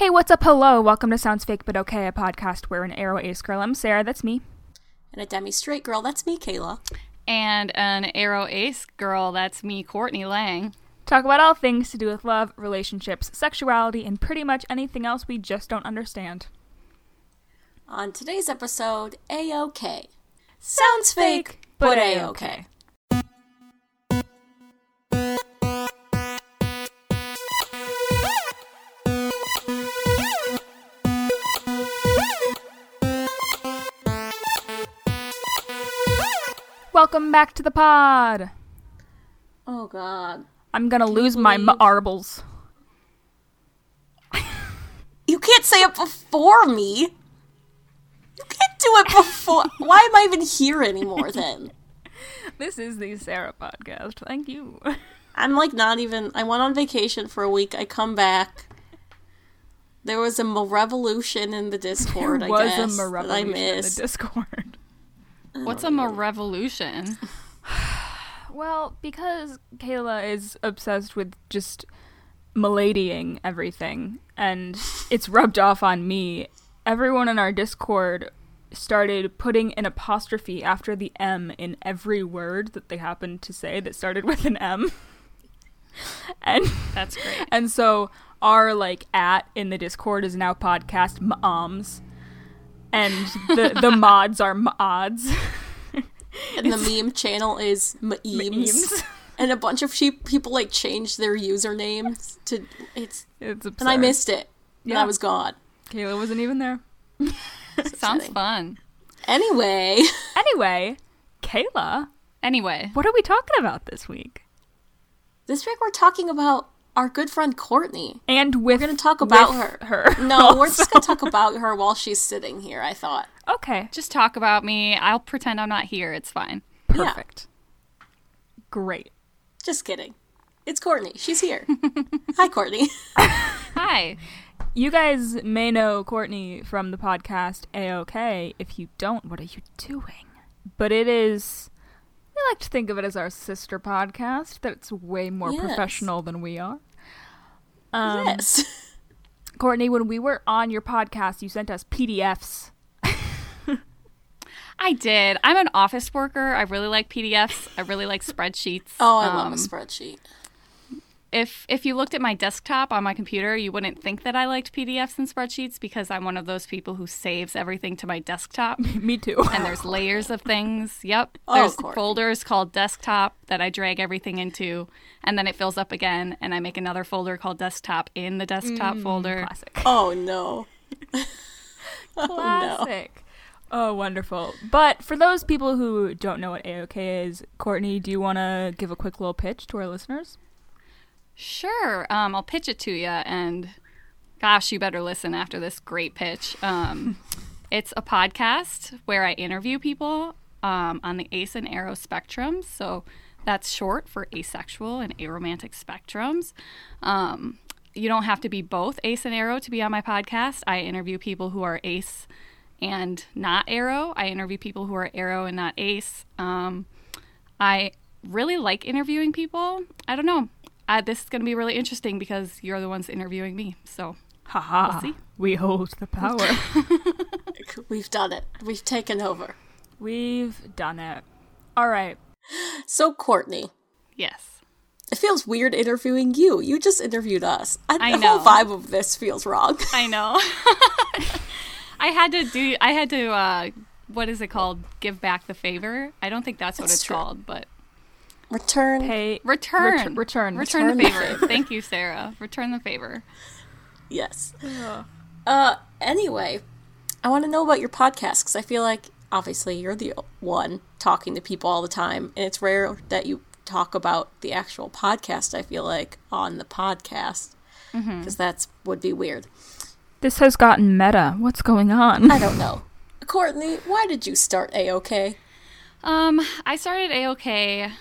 Hey, what's up? Hello. Welcome to Sounds Fake But Okay, a podcast where an aro ace girl. I'm Sarah, that's me. And a demi straight girl, that's me, Kayla. And an aro ace girl, that's me, Courtney Lang. Talk about all things to do with love, relationships, sexuality, and pretty much anything else we just don't understand. On today's episode, A-OK. Sounds fake, but A-OK. Welcome back to the pod. Oh god. I'm gonna lose my believe- marbles. You can't say it before me! You can't do it before- Why am I even here anymore then? This is the Sarah podcast. Thank you. I'm like not even- I went on vacation for a week, I come back. There was a revolution in the Discord, There I was guess, a revolution in the. Discord. What's a revolution? Well, because Kayla is obsessed with just m'ladying everything, and it's rubbed off on me, everyone in our Discord started putting an apostrophe after the M in every word that they happened to say that started with an M. and That's great. and so our like at in the Discord is now podcast moms, and the the mods are mods. And the meme channel is memes. Memes. And a bunch of sheep people like changed their usernames to it's It's absurd. and I missed it. And Yeah. I was gone. Kayla wasn't even there. Sounds fun. Anyway, Anyway, Kayla, Anyway, what are we talking about this week? this week we're talking about our good friend Courtney. And with We're gonna talk about her. Her. No, we're just gonna talk about her while she's sitting here, I thought. Okay, just talk about me. I'll pretend I'm not here. It's fine. perfect. Great. Just kidding. It's Courtney. She's here. Hi Courtney. Hi. You guys may know Courtney from the podcast AOK. If you don't, what are you doing? But it is. Like to think of it as our sister podcast. That's way more Yes. professional than we are. Um, yes. Courtney, when we were on your podcast, you sent us PDFs. I did. I'm an office worker. I really like PDFs. I really like spreadsheets. Oh, I love Um, a spreadsheet. If if you looked at my desktop on my computer, you wouldn't think that I liked PDFs and spreadsheets because I'm one of those people who saves everything to my desktop. Me too. and there's layers of things. Yep. Oh, There's Courtney. folders called desktop that I drag everything into, and then it fills up again, and I make another folder called desktop in the desktop mm, folder. Classic. Oh, oh no. Classic. Oh, wonderful. But for those people who don't know what AOK is, Courtney, do you want to give a quick little pitch to our listeners? Sure. Um, I'll pitch it to you, and gosh, you better listen after this great pitch. Um, it's a podcast where I interview people um, on the ace and aro spectrums. So that's short for asexual and aromantic spectrums. Um, you don't have to be both ace and aro to be on my podcast. I interview people who are ace and not aro. I interview people who are aro and not ace. Um, I really like interviewing people. I don't know. I, this is going to be really interesting because you're the ones interviewing me. So, Haha. We'll see. We hold the power. We've done it. We've taken over. We've done it. All right. So Courtney, yes. it feels weird interviewing you. You just interviewed us. I, I the whole know. vibe of this feels wrong. I know. I had to do, I had to, uh, what is it called? Give back the favor. I don't think that's what That's it's true. called, but Pay Return. return. Retur- return. Return, Return the the favor. favor. Thank you, Sarah. Return the favor. Yes. Uh. Anyway, I want to know about your podcast because I feel like obviously you're the one talking to people all the time, and it's rare that you talk about the actual podcast. I feel like on the podcast because that's would be weird. This has gotten meta. What's going on? I don't know. Courtney, why did you start AOK? Um, I started AOK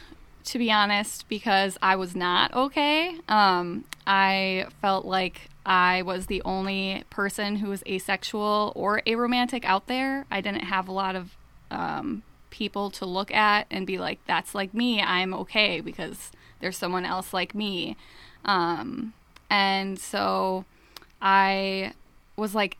to be honest because I was not okay. Um, I felt like I was the only person who was asexual or aromantic out there. I didn't have a lot of um, people to look at and be like, that's like me. I'm okay because there's someone else like me. Um, and so I was like,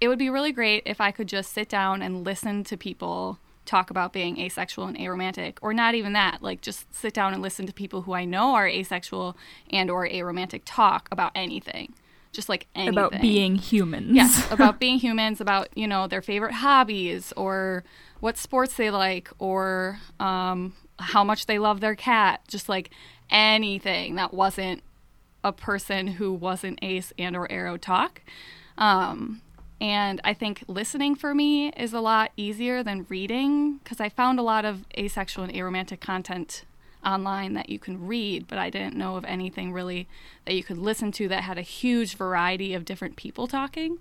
it would be really great if I could just sit down and listen to people talk about being asexual and aromantic or not even that like just sit down and listen to people who i know are asexual and or aromantic talk about anything just like anything About being humans. yes about being humans about you know their favorite hobbies or what sports they like or um, how much they love their cat just like anything that wasn't a person who wasn't ace and or aro talk um, and i think listening for me is a lot easier than reading because i found a lot of asexual and aromantic content online that you can read but i didn't know of anything really that you could listen to that had a huge variety of different people talking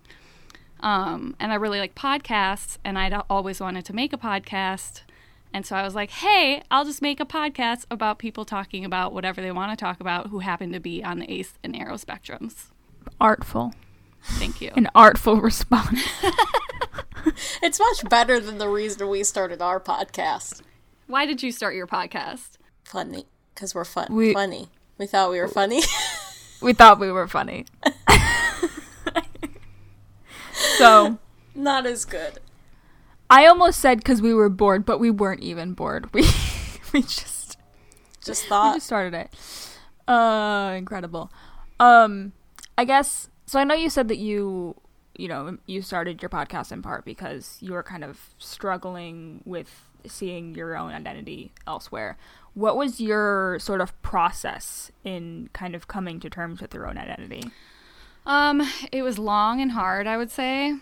um, and I really like podcasts, and I'd always wanted to make a podcast. And so I was like, hey, I'll just make a podcast about people talking about whatever they want to talk about who happen to be on the ace and aro spectrums. Artful. Thank you. An artful response. It's much better than the reason we started our podcast. Why did you start your podcast? Funny, because we're fun. We- funny. We thought we were funny. we thought we were funny. so Not as good. I almost said because we were bored, but we weren't even bored. We we just Just we thought. just started it. Uh, incredible. Um, I guess so. I know you said that you you know you started your podcast in part because you were kind of struggling with seeing your own identity elsewhere. What was your sort of process in kind of coming to terms with your own identity? Um, it was long and hard, I would say.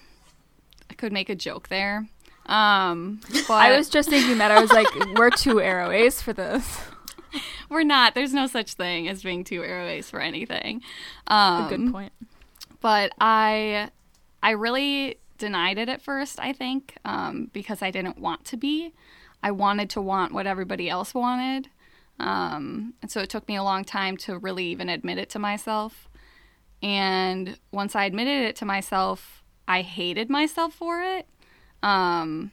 I could make a joke there. Um, but I was just thinking that I was like, we're too aro for this. we're not. There's no such thing as being too aro for anything. Um, good point. But I I really denied it at first, I think, um, because I didn't want to be. I wanted to want what everybody else wanted. Um, and so it took me a long time to really even admit it to myself. And once I admitted it to myself, I hated myself for it. Um,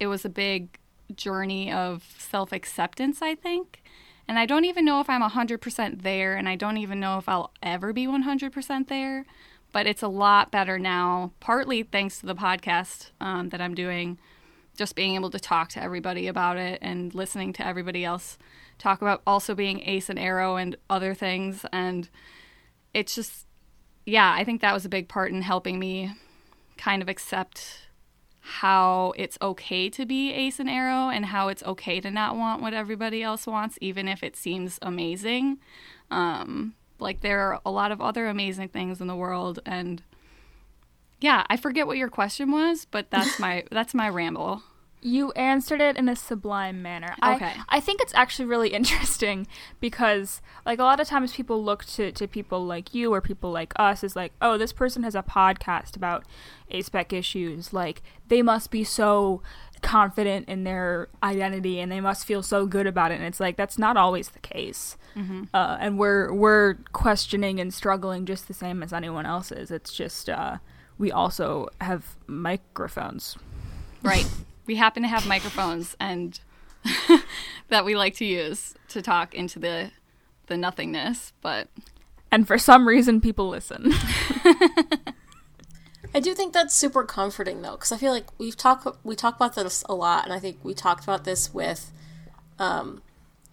it was a big journey of self acceptance, I think. And I don't even know if I'm 100% there, and I don't even know if I'll ever be 100% there. But it's a lot better now, partly thanks to the podcast um, that I'm doing, just being able to talk to everybody about it and listening to everybody else talk about also being ace and aro and other things. And it's just, yeah, I think that was a big part in helping me kind of accept how it's okay to be ace and aro and how it's okay to not want what everybody else wants even if it seems amazing. Um, like there are a lot of other amazing things in the world and yeah i forget what your question was but that's my that's my ramble You answered it in a sublime manner. Okay. I, I think it's actually really interesting because, like, a lot of times people look to, to people like you or people like us as, like, oh, this person has a podcast about ASPEC issues. Like, they must be so confident in their identity and they must feel so good about it. And it's like, that's not always the case. Uh, and we're, we're questioning and struggling just the same as anyone else is. It's just, uh, we also have microphones. right we happen to have microphones and that we like to use to talk into the the nothingness but And for some reason, people listen. I do think that's super comforting though, because I feel like we've talked we talk about this a lot, and I think we talked about this with um,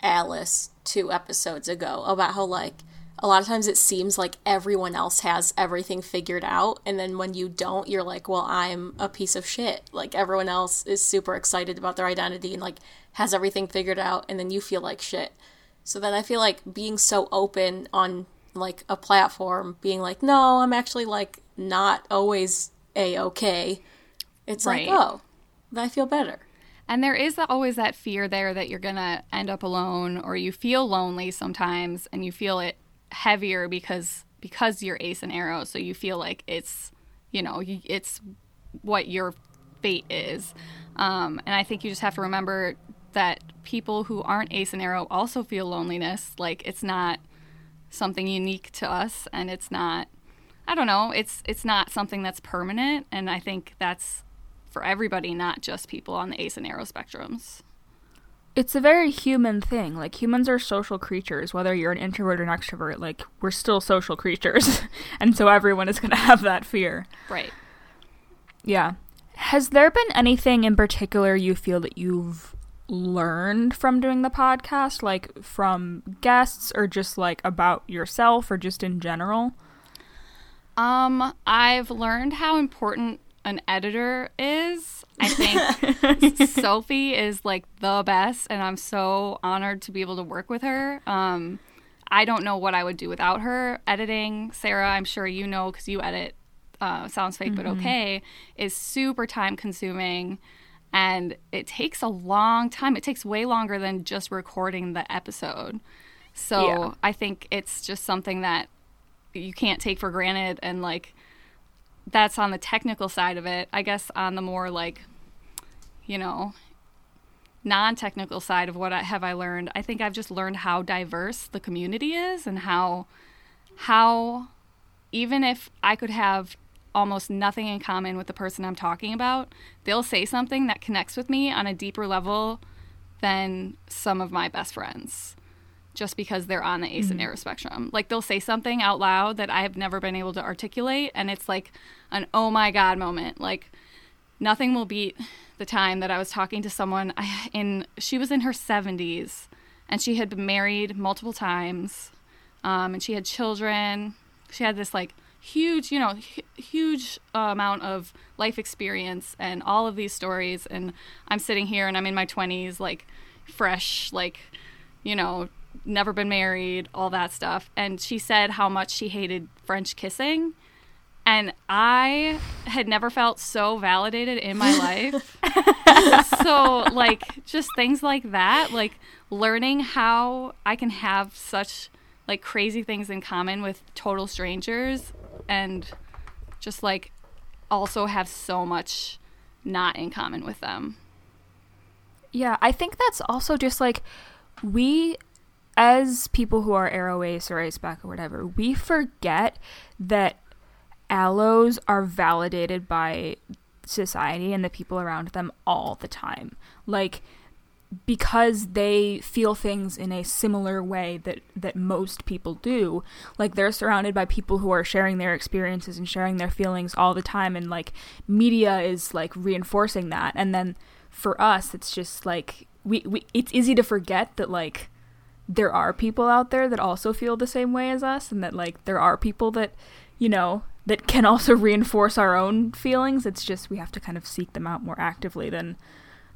Alice two episodes ago about how like a lot of times it seems like everyone else has everything figured out, and then when you don't, you're like, well, I'm a piece of shit. Like everyone else is super excited about their identity and like has everything figured out, and then you feel like shit. So then I feel like being so open on like a platform, being like, no, I'm actually like not always a okay. It's Right. like, oh, then I feel better. And there is always that fear there that you're going to end up alone or you feel lonely sometimes and you feel it heavier because because you're ace and aro so you feel like it's you know it's what your fate is. Um, and i think you just have to remember that people who aren't ace and aro also feel loneliness. Like it's not something unique to us and it's not i don't know it's it's not something that's permanent and i think that's for everybody not just people on the ace and aro spectrums it's a very human thing. Like humans are social creatures, whether you're an introvert or an extrovert. Like we're still social creatures, and so everyone is going to have that fear. Right. Yeah. Has there been anything in particular you feel that you've learned from doing the podcast, like from guests, or just like about yourself, or just in general? Um, I've learned how important an editor is. I think Sophie is like the best, and I'm so honored to be able to work with her. Um, I don't know what I would do without her editing. Sarah, I'm sure you know because you edit uh, Sounds Fake But Okay, is super time consuming and it takes a long time. It takes way longer than just recording the episode. So Yeah. I think it's just something that you can't take for granted and like that's on the technical side of it. I guess on the more like you know non-technical side of what I, have I learned, I think I've just learned how diverse the community is and how how even if I could have almost nothing in common with the person I'm talking about, they'll say something that connects with me on a deeper level than some of my best friends just because they're on the ace and aro spectrum. Like they'll say something out loud that I have never been able to articulate and it's like an oh my god moment. Like nothing will beat the time that I was talking to someone I- in she was in her 70s and she had been married multiple times um, and she had children. She had this like huge, you know, hu- huge uh, amount of life experience and all of these stories. And I'm sitting here and I'm in my 20s, like fresh, like, you know, never been married, all that stuff. And she said how much she hated French kissing. And I had never felt so validated in my life. so, like, just things like that, like learning how I can have such like crazy things in common with total strangers and just like also have so much not in common with them. Yeah, I think that's also just like we, as people who are aro ace or ace back or whatever, we forget that allos are validated by society and the people around them all the time. Like because they feel things in a similar way that that most people do like they're surrounded by people who are sharing their experiences and sharing their feelings all the time and like media is like reinforcing that and then for us it's just like we, we it's easy to forget that like there are people out there that also feel the same way as us and that like there are people that you know that can also reinforce our own feelings it's just we have to kind of seek them out more actively than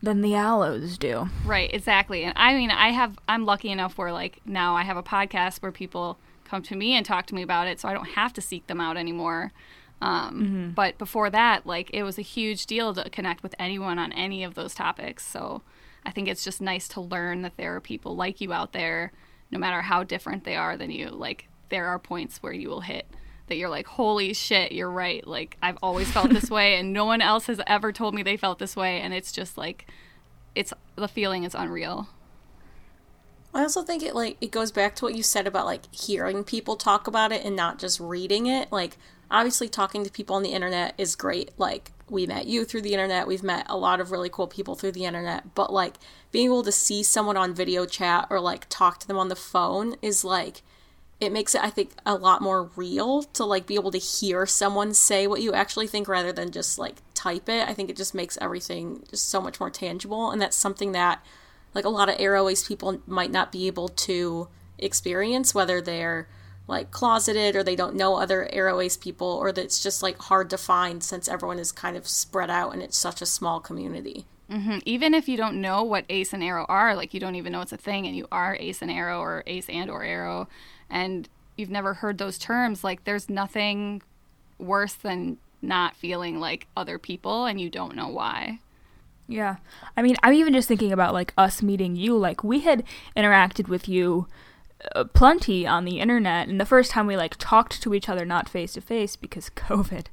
than the allos do Right, exactly. And I mean, I have I'm lucky enough where like now I have a podcast where people come to me and talk to me about it, so I don't have to seek them out anymore. Um, But before that, like it was a huge deal to connect with anyone on any of those topics. So I think it's just nice to learn that there are people like you out there, no matter how different they are than you. Like there are points where you will hit that you're like, holy shit, you're right. Like I've always felt this way, and no one else has ever told me they felt this way, and it's just like, it's the feeling is unreal. I also think it like it goes back to what you said about like hearing people talk about it and not just reading it. Like obviously talking to people on the internet is great. Like we met you through the internet, we've met a lot of really cool people through the internet, but like being able to see someone on video chat or like talk to them on the phone is like it makes it I think a lot more real to like be able to hear someone say what you actually think rather than just like type it. I think it just makes everything just so much more tangible and that's something that like a lot of aro people might not be able to experience whether they're like closeted or they don't know other aro ace people or that it's just like hard to find since everyone is kind of spread out and it's such a small community mm-hmm. even if you don't know what ace and aro are like you don't even know it's a thing and you are ace and aro or ace and or aro and you've never heard those terms like there's nothing worse than not feeling like other people and you don't know why Yeah. I mean, I'm even just thinking about like us meeting you. Like we had interacted with you plenty on the internet and the first time we like talked to each other not face to face because COVID.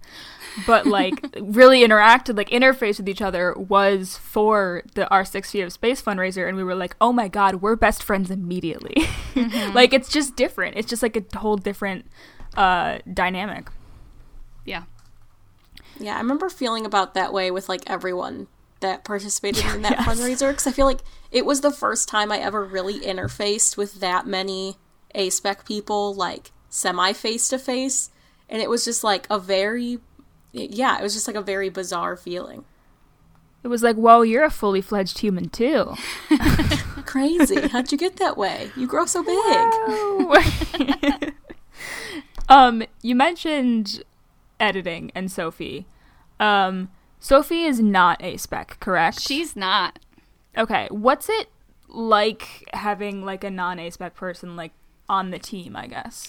But like really interacted like interfaced with each other was for the our 6 feet of space fundraiser and we were like, "Oh my god, we're best friends immediately." like it's just different. It's just like a whole different uh dynamic. yeah yeah i remember feeling about that way with like everyone that participated in that fundraiser because I feel like it was the first time I ever really interfaced with that many A-spec people, like semi face to face, and it was just like a very, yeah, it was just like a very bizarre feeling. It was like, whoa, you're a fully fledged human too. Crazy. How'd you get that way? You grow so big. um, you mentioned editing and Sophie. Um, Sophie is not a spec, correct? She's not. Okay, what's it like having like a non A spec person like on the team? I guess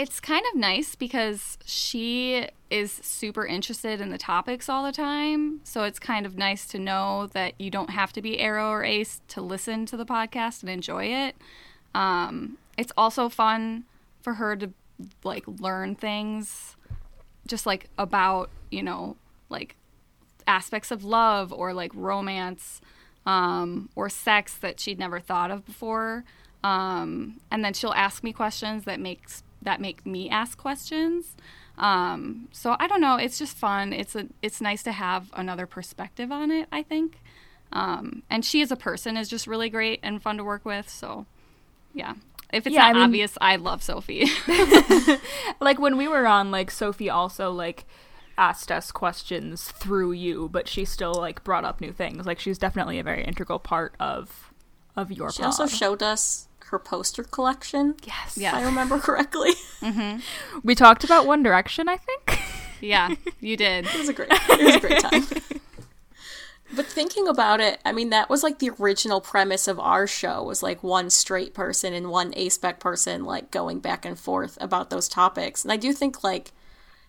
it's kind of nice because she is super interested in the topics all the time. So it's kind of nice to know that you don't have to be Aro or Ace to listen to the podcast and enjoy it. Um, it's also fun for her to like learn things just like about, you know, like aspects of love or like romance um, or sex that she'd never thought of before. Um, and then she'll ask me questions that makes that make me ask questions. Um, so I don't know. It's just fun. It's a it's nice to have another perspective on it. I think. Um, and she as a person is just really great and fun to work with. So, yeah. If it's Yeah, not I mean- obvious, I love Sophie. like when we were on, like Sophie also like asked us questions through you, but she still like brought up new things. Like she's definitely a very integral part of of your. She also showed us her poster collection. yes, If Yeah. I remember correctly. Mm-hmm. We talked about One Direction, I think. yeah, you did. It was a great it was a great time. But thinking about it, I mean that was like the original premise of our show was like one straight person and one A-spec person like going back and forth about those topics. And I do think like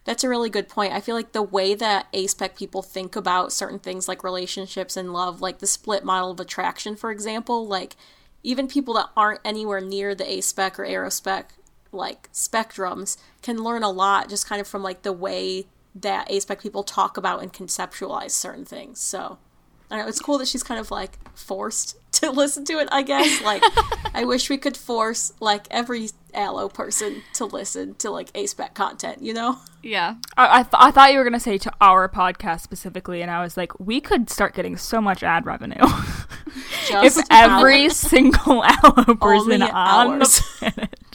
that's a really good point. I feel like the way that A-spec people think about certain things like relationships and love, like the split model of attraction, for example, like even people that aren't anywhere near the A-spec or arospec like spectrums can learn a lot just kind of from like the way that A-spec people talk about and conceptualize certain things. So I know, it's cool that she's kind of like forced to listen to it, I guess. Like I wish we could force like every allo person to listen to like A-spec content, you know? Yeah. I I, th- I thought you were gonna say to our podcast specifically, and I was like, we could start getting so much ad revenue if every ours. single Allo person Only on ours. the planet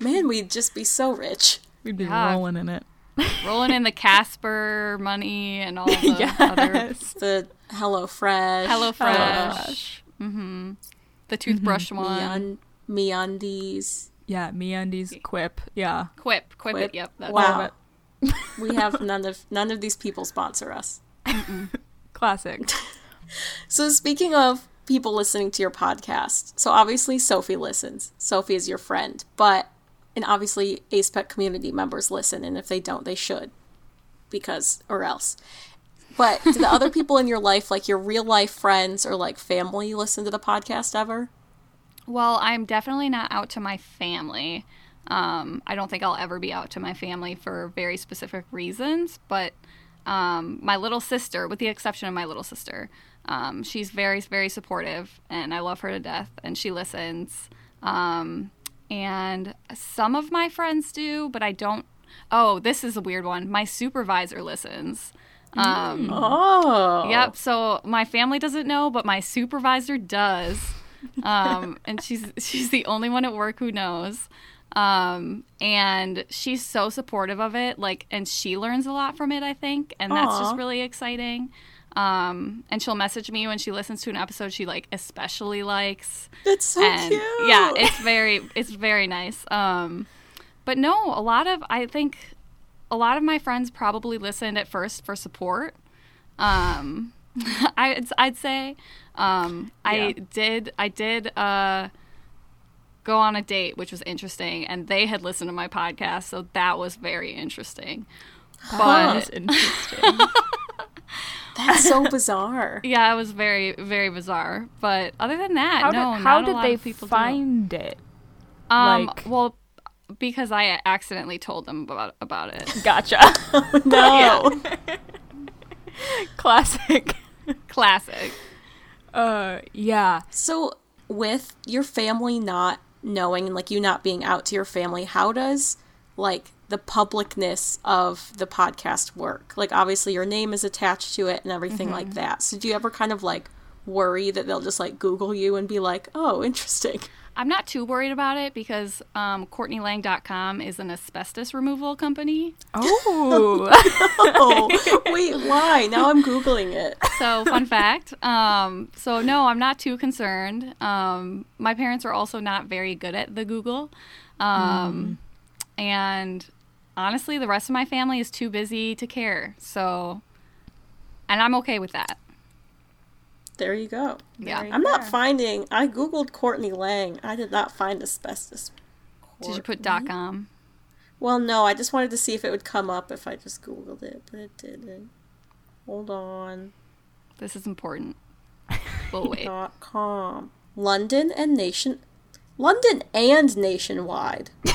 Man, we'd just be so rich. we'd be Yeah. rolling in it. Rolling in the Casper money and all the other The Hello Fresh, Hello Fresh. Mm-hmm. The toothbrush one. Meon- MeUndies. Yeah, MeUndies, Quip. Yeah. Quip. Quip, Quip. it. Yep. That's Wow. we have none of none of these people sponsor us. Classic. So speaking of people listening to your podcast, so obviously Sophie listens. Sophie is your friend, but and obviously aspec community members listen, and if they don't, they should, because or else. But do the other people in your life, like your real life friends or like family, listen to the podcast ever? Well, I'm definitely not out to my family. Um, I don't think I'll ever be out to my family for very specific reasons, but um, my little sister, with the exception of my little sister, um, she's very, very supportive, and I love her to death, and she listens. Um, and some of my friends do, but I don't. Oh, this is a weird one. My supervisor listens. Um, Oh, Yep. So my family doesn't know, but my supervisor does, um, and she's she's the only one at work who knows. Um, and she's so supportive of it, like, and she learns a lot from it, I think, and that's Aw. just really exciting. Um, and she'll message me when she listens to an episode she like especially likes That's so and cute. yeah, it's very it's very nice. Um, but no, a lot of I think a lot of my friends probably listened at first for support. Um, I I'd say um, I Yeah. did I did uh, go on a date, which was interesting, and they had listened to my podcast, so that was very interesting. That's But interesting. That's so bizarre. yeah, it was very very bizarre. But other than that, How no, did, how did they people do. find it? Um, Like- well, because I accidentally told them about about it. Gotcha. No. Classic. Classic. Uh, yeah. So, with your family not knowing, like you not being out to your family, how does like the publicness of the podcast work. Like obviously your name is attached to it and everything like that. So do you ever kind of like worry that they'll just like Google you and be like, "Oh, interesting." I'm not too worried about it because um, CourtneyLang.com is an asbestos removal company. Oh. Oh, wait, why? Now I'm googling it. So, fun fact. Um, so, no, I'm not too concerned. Um, my parents are also not very good at the Google. Um, And honestly, the rest of my family is too busy to care. So, and I'm okay with that. There you go. Yeah. I'm not finding. I googled Courtney Lang. I did not find asbestos. Did you put dot .com? Well, no. I just wanted to see if it would come up if I just googled it, but it didn't. Hold on. This is important. We'll wait. Dot com. London and nation. London and nationwide.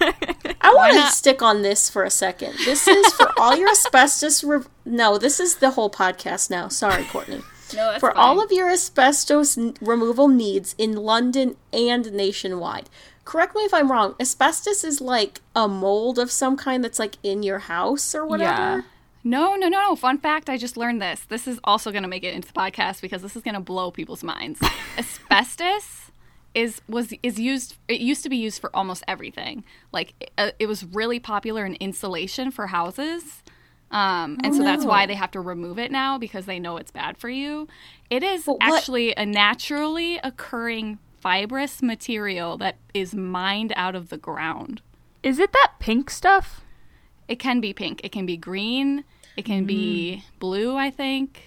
I want to stick on this for a second. This is for all your asbestos. Re- no, this is the whole podcast now. Sorry, Courtney. No, that's for all of your asbestos n- removal needs in London and nationwide. Correct me if I'm wrong. Asbestos is like a mold of some kind that's like in your house or whatever. Yeah. No, no, no, no. Fun fact, I just learned this. This is also going to make it into the podcast because this is going to blow people's minds. Asbestos is was is used it used to be used for almost everything. Like it, uh, it was really popular in insulation for houses. Um, and so that's no. why they have to remove it now because they know it's bad for you. It is But actually a naturally occurring fibrous material that is mined out of the ground. Is it that pink stuff? It can be pink. It can be green. It can be blue, I think.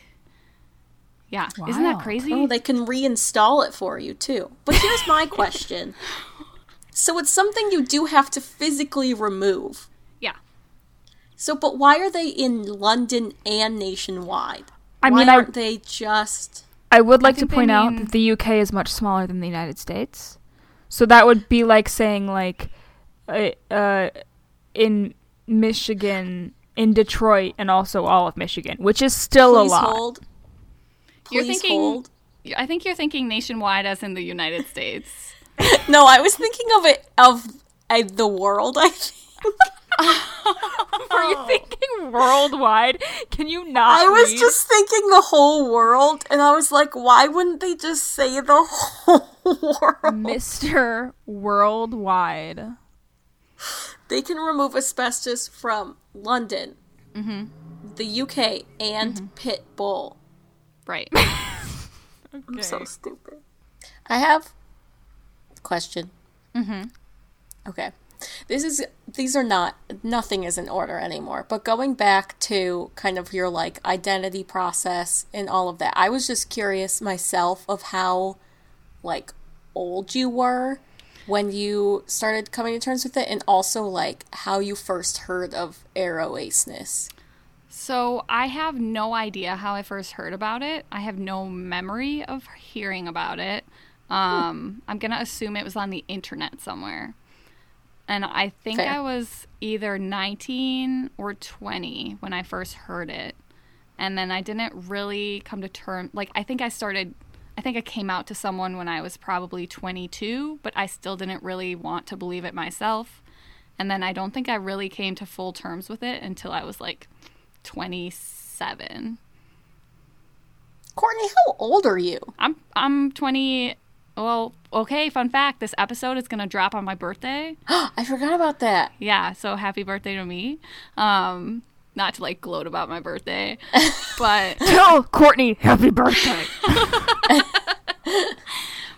Yeah. Isn't that crazy? Oh, they can reinstall it for you too. But here's my question. So it's something you do have to physically remove. Yeah. So, but why are they in London and nationwide? I why mean, aren't they just? I would like to think they point out mean- that the UK is much smaller than the United States. So that would be like saying like uh, uh, in Michigan, in Detroit, and also all of Michigan, which is still Please a lot. hold. You're thinking- hold. I think you're thinking nationwide as in the United States. No, I was thinking of it of uh, the world. I think. Are you thinking worldwide? Can you not? I was read? just thinking the whole world, and I was like, why wouldn't they just say the whole world? Mr. Worldwide. They can remove asbestos from London, the UK, and Pitbull. Right. I'm so stupid. I have a question. Mm-hmm. Okay. This is these are not nothing is in order anymore. But going back to kind of your like identity process and all of that, I was just curious myself of how like old you were when you started coming to terms with it and also like how you first heard of aroaceness. So I have no idea how I first heard about it. I have no memory of hearing about it. Um, I'm gonna assume it was on the internet somewhere. And I think Fair. I was either 19 or 20 when I first heard it. And then I didn't really come to term like I think I started I think I came out to someone when I was probably 22, but I still didn't really want to believe it myself. And then I don't think I really came to full terms with it until I was like 27. Courtney, how old are you? I'm I'm 20. Well, okay, fun fact, this episode is going to drop on my birthday. I forgot about that. Yeah, so happy birthday to me. Um not to like gloat about my birthday, but Tell Courtney happy birthday.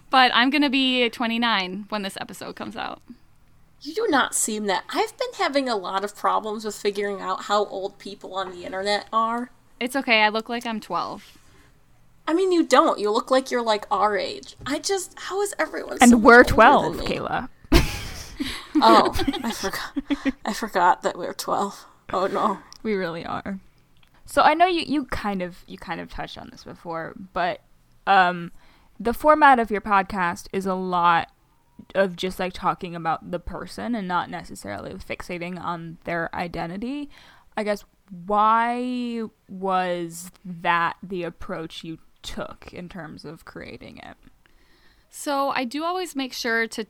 but I'm going to be 29 when this episode comes out. You do not seem that. I've been having a lot of problems with figuring out how old people on the internet are. It's okay. I look like I'm 12. I mean, you don't. You look like you're like our age. I just, how is everyone? so and much we're older 12, than me? Kayla. Oh, I forgot. I forgot that we're twelve. Oh no. We really are. So I know you, you kind of you kind of touched on this before, but um the format of your podcast is a lot of just like talking about the person and not necessarily fixating on their identity. I guess why was that the approach you took in terms of creating it? So I do always make sure to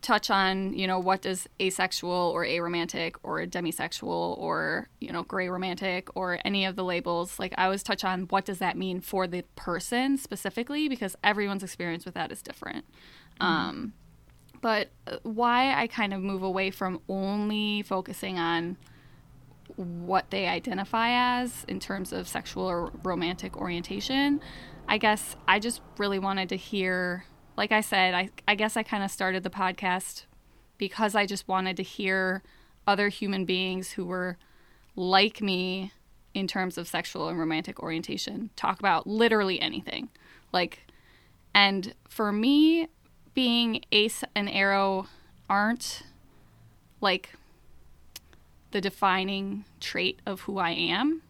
touch on, you know, what does asexual or aromantic or demisexual or, you know, gray romantic or any of the labels. Like I always touch on what does that mean for the person specifically because everyone's experience with that is different. Mm-hmm. Um, but uh, why I kind of move away from only focusing on what they identify as in terms of sexual or romantic orientation, I guess I just really wanted to hear like I said, I, I guess I kind of started the podcast because I just wanted to hear other human beings who were like me in terms of sexual and romantic orientation talk about literally anything. Like, and for me, being ace and aro aren't like the defining trait of who I am.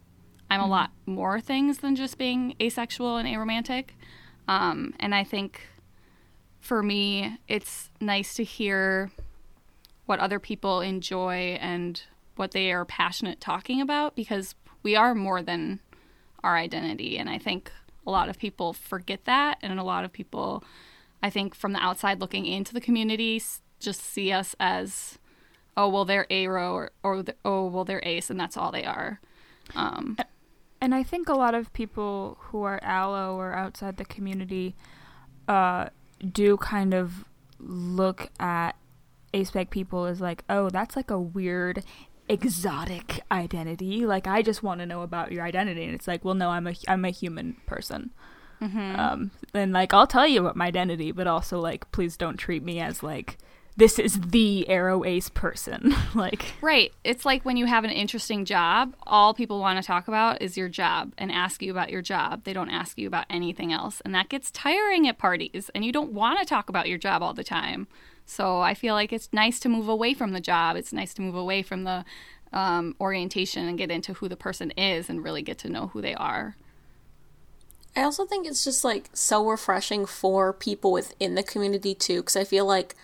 I'm a mm-hmm. lot more things than just being asexual and aromantic. Um, and I think for me, it's nice to hear what other people enjoy and what they are passionate talking about because we are more than our identity. And I think a lot of people forget that. And a lot of people, I think, from the outside looking into the community, just see us as, oh, well, they're aro or, or oh, well, they're ace, and that's all they are. Um, and I think a lot of people who are allo or outside the community, uh, do kind of look at aspec people as like, oh, that's like a weird exotic identity. Like I just want to know about your identity, and it's like, well, no, I'm a I'm a human person. Mm-hmm. Um, and like I'll tell you about my identity, but also like, please don't treat me as like this is the aro ace person. Like right. It's like when you have an interesting job all people want to talk about is your job and ask you about your job. They don't ask you about anything else. And that gets tiring at parties and you don't want to talk about your job all the time. So i feel like it's nice to move away from the job. It's nice to move away from the um, orientation and get into who the person is and really get to know who they are. I also think it's just like so refreshing for people within the community too, because I feel like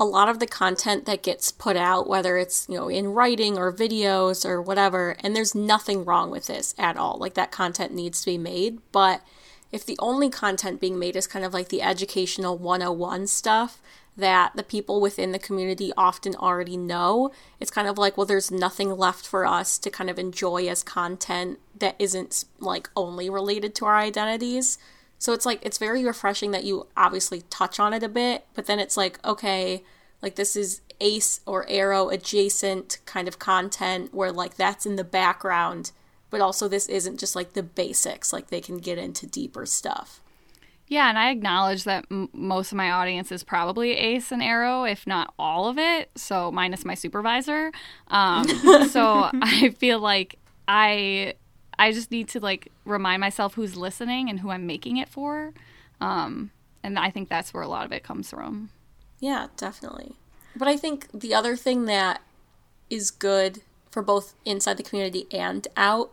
a lot of the content that gets put out, whether it's, you know, in writing or videos or whatever, and there's nothing wrong with this at all. Like that content needs to be made, but if the only content being made is kind of like the educational 101 stuff that the people within the community often already know, it's kind of like, well, there's nothing left for us to kind of enjoy as content that isn't like only related to our identities. So it's like it's very refreshing that you obviously touch on it a bit, but then it's like, okay, like this is ace or aro adjacent kind of content where like that's in the background, but also this isn't just like the basics, like they can get into deeper stuff. Yeah, and I acknowledge that m- most of my audience is probably ace and Aro, if not all of it. So minus my supervisor. Um, so I feel like I I just need to like remind myself who's listening and who I'm making it for. Um, and I think that's where a lot of it comes from. Yeah, definitely. But I think the other thing that is good for both inside the community and out.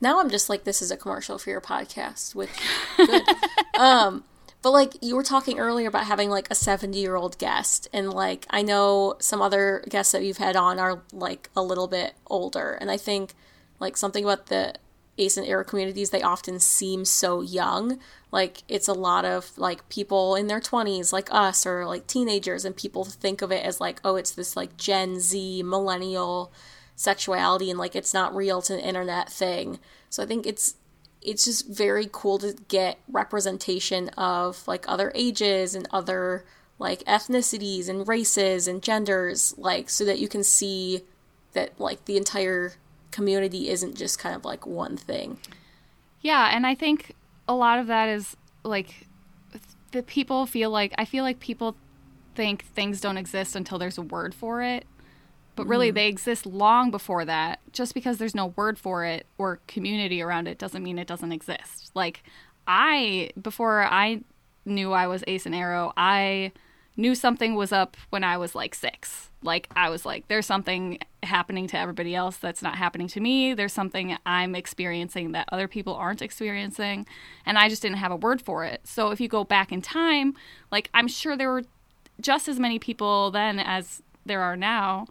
Now I'm just like this is a commercial for your podcast, which good. um, but like you were talking earlier about having like a 70 year old guest, and like I know some other guests that you've had on are like a little bit older, and I think like something about the and aro communities they often seem so young. Like it's a lot of like people in their 20s like us or like teenagers and people think of it as like oh it's this like gen z millennial sexuality and like it's not real to an internet thing. So i think it's it's just very cool to get representation of like other ages and other like ethnicities and races and genders like so that you can see that like the entire community isn't just kind of like one thing. Yeah, and I think a lot of that is like the people feel like I feel like people think things don't exist until there's a word for it. But really mm. they exist long before that. Just because there's no word for it or community around it doesn't mean it doesn't exist. Like I before I knew I was ace and Aro, I knew something was up when I was like 6 like I was like, there's something happening to everybody else that's not happening to me. There's something I'm experiencing that other people aren't experiencing. And I just didn't have a word for it. So if you go back in time, like I'm sure there were just as many people then as there are now.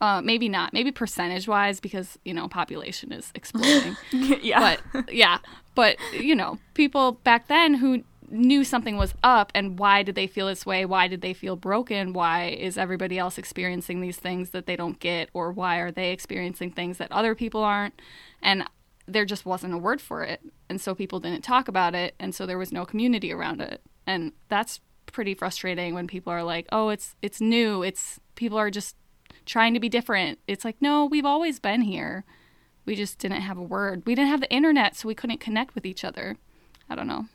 Uh, maybe not, maybe percentage wise, because you know population is exploding. yeah, but yeah, but you know people back then who knew something was up and why did they feel this way? Why did they feel broken? Why is everybody else experiencing these things that they don't get or why are they experiencing things that other people aren't? And there just wasn't a word for it. And so people didn't talk about it and so there was no community around it. And that's pretty frustrating when people are like, "Oh, it's it's new. It's people are just trying to be different." It's like, "No, we've always been here. We just didn't have a word. We didn't have the internet, so we couldn't connect with each other." I don't know.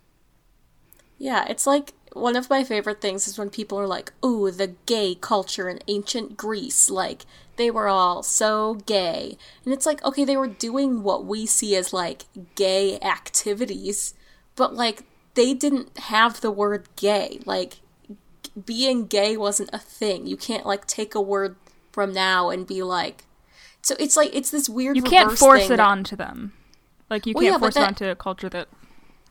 Yeah, it's like one of my favorite things is when people are like, "Ooh, the gay culture in ancient Greece, like they were all so gay." And it's like, okay, they were doing what we see as like gay activities, but like they didn't have the word gay. Like being gay wasn't a thing. You can't like take a word from now and be like so it's like it's this weird You can't force it that- onto them. Like you Well, can't yeah, force it onto a culture that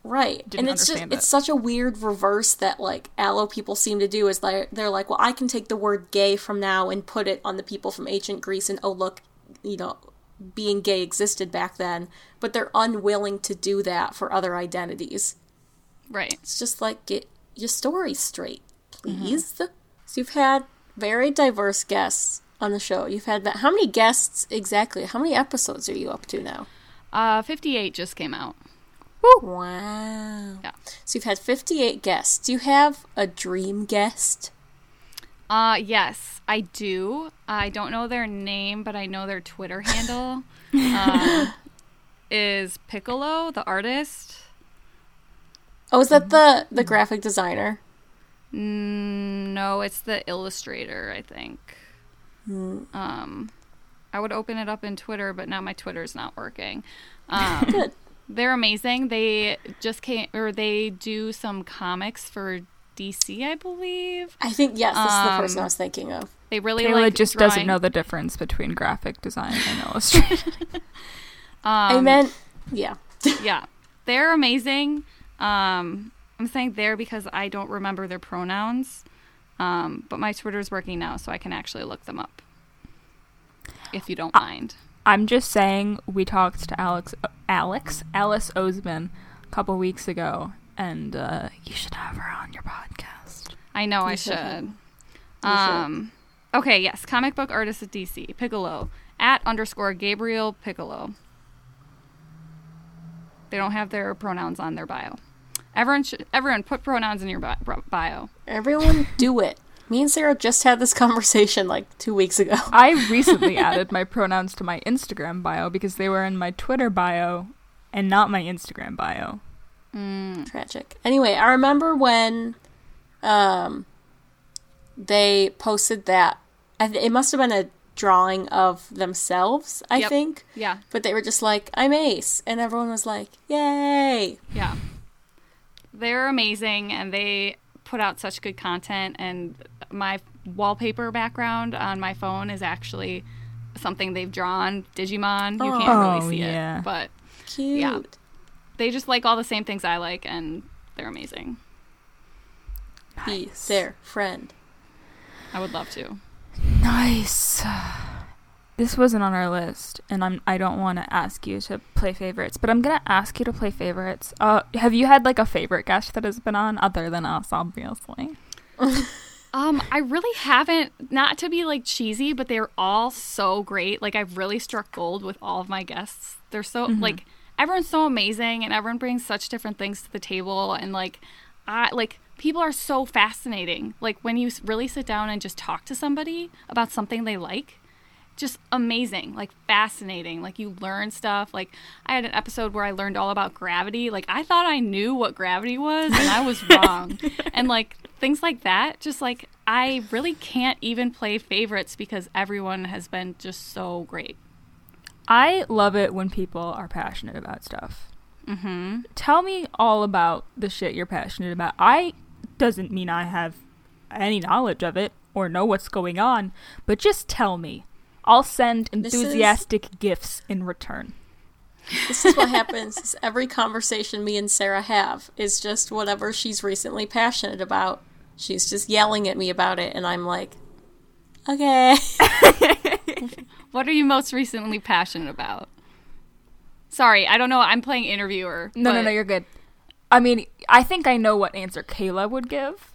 Right. didn't and it's just understand it. it's such a weird reverse that like allo people seem to do is like they're like, well, I can take the word gay from now and put it on the people from ancient Greece and oh look, you know, being gay existed back then, but they're unwilling to do that for other identities. Right. It's just like get your story straight, Mm-hmm. please. So you've had very diverse guests on the show. You've had that. How many guests exactly? How many episodes are you up to now? Uh 58 just came out. Wow. Yeah. So you've had 58 guests. Do you have a dream guest? Uh yes, I do. I don't know their name, but I know their Twitter handle. um, is Picolo, the artist. Oh, is that the the graphic designer? Mm, no, it's the illustrator, I think. Um, I would open it up in Twitter, but now my Twitter's not working. Um, Good. They're amazing. They just came, or they do some comics for DC, I believe. I think yes, this is the person I Um, was thinking of. They really Kayla like just doesn't know the difference between graphic design and illustration. I Um, meant yeah. yeah, they're amazing. Um, I'm saying they're because I don't remember their pronouns. Um, but my Twitter's working now, so I can actually look them up. If you don't mind. I'm just saying we talked to Alex Alex Alice Oseman a couple weeks ago and uh, you should have her on your podcast. I know I should. should. You should. Um, okay, yes, comic book artist at DC, Picolo at underscore Gabriel Picolo. They don't have their pronouns on their bio. Everyone, should, everyone, put pronouns in your bio. Everyone do it. Me and Sarah just had this conversation like two weeks ago. I recently added my pronouns to my Instagram bio because they were in my Twitter bio and not my Instagram bio. Mm. Tragic. Anyway, I remember when um they posted that th- it must have been a drawing of themselves, I Yep. think. Yeah, But they were just like, "I'm Ace," and everyone was like, "Yay!" yeah. They're amazing, and they put out such good content. And my wallpaper background on my phone is actually something they've drawn Digimon. You can't Oh, really see yeah. it, but Cute. Yeah. they just like all the same things I like, and they're amazing. Be their friend. I would love to. Nice. This wasn't on our list, and I'm I don't want to ask you to play favorites, but I'm gonna ask you to play favorites. Uh, have you had like a favorite guest that has been on other than us, obviously? Um, I really haven't. Not to be like cheesy, but they're all so great. Like I've really struck gold with all of my guests. They're so like everyone's so amazing, and everyone brings such different things to the table, and like I like people are so fascinating. Like when you really sit down and just talk to somebody about something they like, just amazing, like fascinating. Like you learn stuff. Like I had an episode where I learned all about gravity. Like I thought I knew what gravity was and I was wrong. and like things like that, just like I really can't even play favorites because everyone has been just so great. I love it when people are passionate about stuff. Mhm. Tell me all about the shit you're passionate about. I doesn't mean I have any knowledge of it or know what's going on, but just tell me. I'll send This is- enthusiastic gifts in return. This is what happens. is every conversation me and Sarah have is just whatever she's recently passionate about. She's just yelling at me about it, and I'm like, okay. What are you most recently passionate about? Sorry, I don't know. I'm playing interviewer. No, no, no, you're good. I mean, I think I know what answer Kayla would give.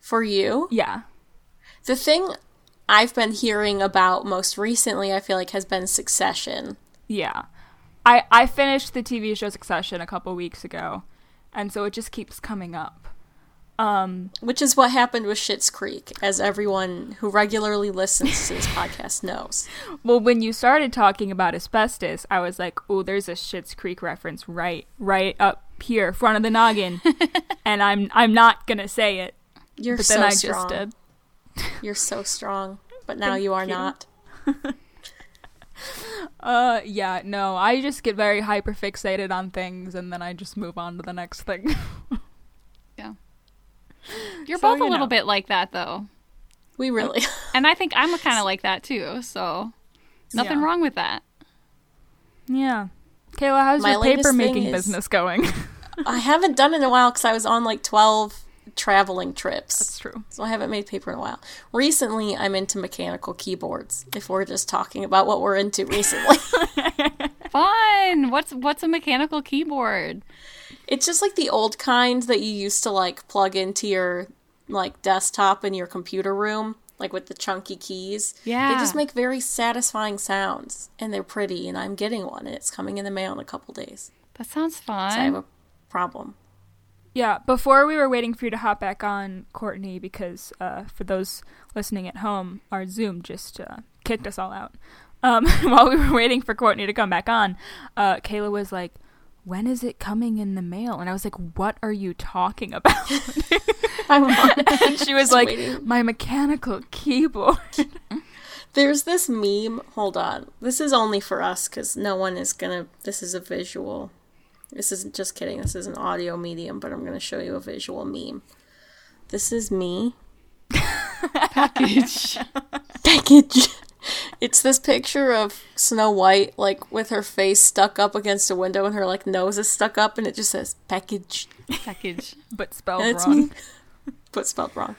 For you, Yeah. the thing I've been hearing about most recently, I feel like, has been Succession. Yeah. I I finished the TV show Succession a couple weeks ago, and so it just keeps coming up. Um Which is what happened with Schitt's Creek, as everyone who regularly listens to this podcast knows. well when you started talking about asbestos, I was like, "Oh, there's a Schitt's Creek reference right right up here, front of the noggin." and I'm I'm not going to say it, You're but so then I strong. just did. You're so strong, but now Thank you are you. not. Uh yeah, no, I just get very hyper fixated on things and then I just move on to the next thing. Yeah. You're So, both a you little know. bit like that though. We really. And I think I'm kind of like that too. So nothing Yeah. wrong with that. yeah. Kayla, how's My your paper latest thing making is- business going? I haven't done it in a while because I was on like 12 traveling trips. That's true. So I haven't made paper in a while. Recently, I'm into mechanical keyboards, if we're just talking about what we're into recently. Fun. What's what's a mechanical keyboard? it's just like the old kind that you used to like plug into your like desktop in your computer room, like with the chunky keys. Yeah. They just make very satisfying sounds and they're pretty and I'm getting one and it's coming in the mail in a couple days. That sounds So I have a problem. Yeah, before we were waiting for you to hop back on, Courtney, because uh, for those listening at home, our Zoom just uh, kicked us all out. Um, while we were waiting for Courtney to come back on, uh, Kayla was like, "When is it coming in the mail?" And I was like, "What are you talking about?" And she was like, waiting. "My mechanical keyboard." There's this meme. Hold on. This is only for us because no one is gonna. This is a visual. This isn't just kidding. This is an audio medium, but I'm gonna show you a visual meme. This is me. Package. Package. It's this picture of Snow White, like with her face stuck up against a window and her like nose is stuck up, and it just says package. Package. but spelled And it's wrong. me, but spelled wrong.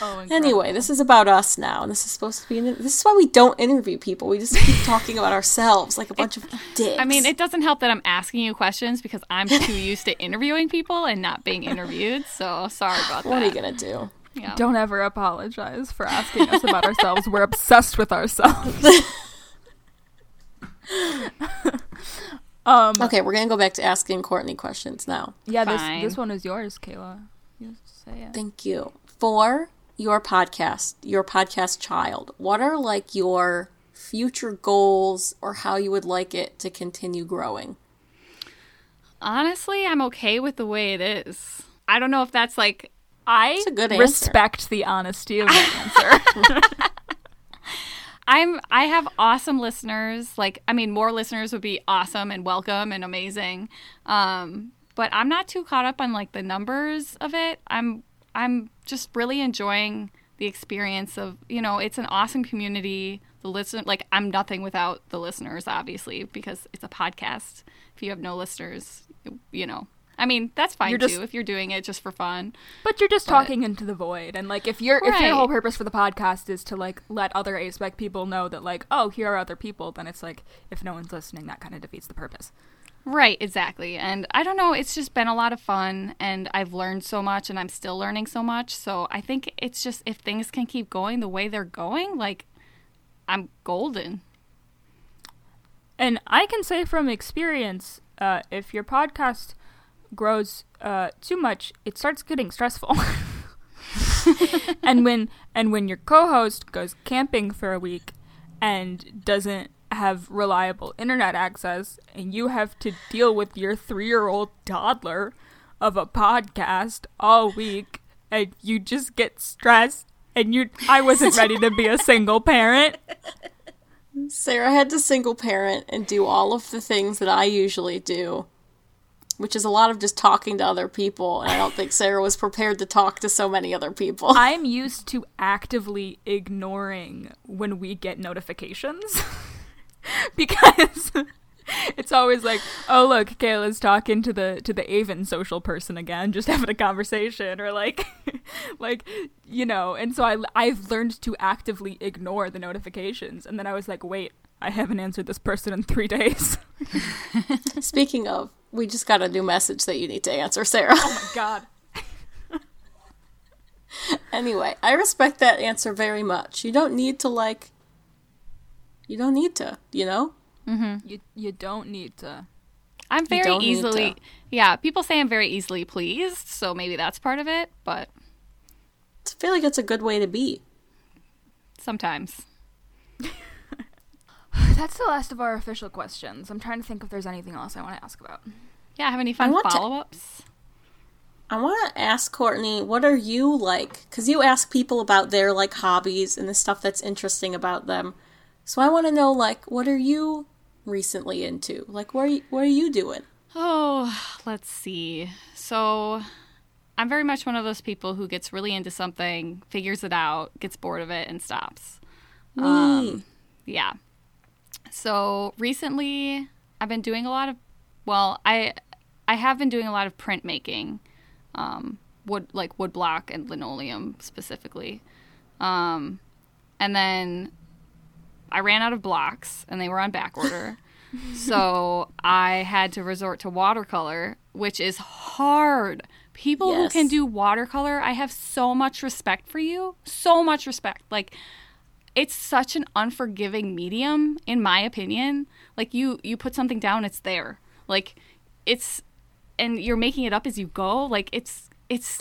Oh, Anyway, this is about us now, and this is supposed to be. An, this is why we don't interview people. We just keep talking about ourselves like a bunch of dicks. I mean, it doesn't help that I'm asking you questions because I'm too used to interviewing people and not being interviewed. So sorry about that. What are you gonna do? Yeah. Don't ever apologize for asking us about ourselves. We're obsessed with ourselves. um, Okay, we're gonna go back to asking Courtney questions now. yeah, this Fine. this one is yours, Kayla. You say it. Thank you for your podcast, your podcast child. What are like your future goals, or how you would like it to continue growing? Honestly, I'm okay with the way it is. I don't know if that's like I answer. respect the honesty of that answer. I'm I have awesome listeners. Like I mean, more listeners would be awesome and welcome and amazing. Um, but I'm not too caught up on like the numbers of it. I'm I'm just really enjoying the experience of you know it's an awesome community. The listen like I'm nothing without the listeners, obviously, because it's a podcast. If you have no listeners, you know. I mean, that's fine too if you're doing it just for fun. but you're just But- talking into the void, and like if your if Right. your whole purpose for the podcast is to like let other aspec people know that like oh here are other people, then it's like if no one's listening, that kind of defeats the purpose. Right, exactly. And I don't know, it's just been a lot of fun and I've learned so much and I'm still learning so much. So I think it's just if things can keep going the way they're going, like I'm golden. And I can say from experience, uh, if your podcast grows uh, too much, it starts getting stressful. and when and when your co-host goes camping for a week and doesn't have reliable internet access, and you have to deal with your three-year-old toddler of a podcast all week, and you just get stressed. And you, I wasn't ready to be a single parent. Sarah had to single parent and do all of the things that I usually do, which is a lot of just talking to other people. And I don't think Sarah was prepared to talk to so many other people. I'm used to actively ignoring when we get notifications because it's always like, oh look, Kayla's talking to the to the Avon social person again, just having a conversation, or like, like you know. And so I I've learned to actively ignore the notifications, and then I was like, wait, I haven't answered this person in three days. Speaking of, we just got a new message that you need to answer, Sarah. Oh my god. anyway, I respect that answer very much. You don't need to like. You don't need to, you know. Mm-hmm. You you don't need to. I'm very easily, yeah. People say I'm very easily pleased, so maybe that's part of it. But I feel like it's a good way to be. sometimes, That's the last of our official questions. I'm trying to think if there's anything else I want to ask about. yeah. Have any fun want follow-ups? I want to ask Courtney, what are you like? Because you ask people about their like hobbies and the stuff that's interesting about them. So I want to know, like, what are you recently into? Like, what are you, what are you doing? Oh, let's see. So, I'm very much one of those people who gets really into something, figures it out, gets bored of it, and stops. Me. Yeah. So recently, I've been doing a lot of. Well, I I have been doing a lot of printmaking, um, wood like woodblock and linoleum specifically, um, and then I ran out of blocks and they were on back order. so I had to resort to watercolor, which is hard. People who can do watercolor, I have so much respect for you. So much respect. Like it's such an unforgiving medium in my opinion. Like you you put something down, it's there. Like it's and you're making it up as you go. Like it's it's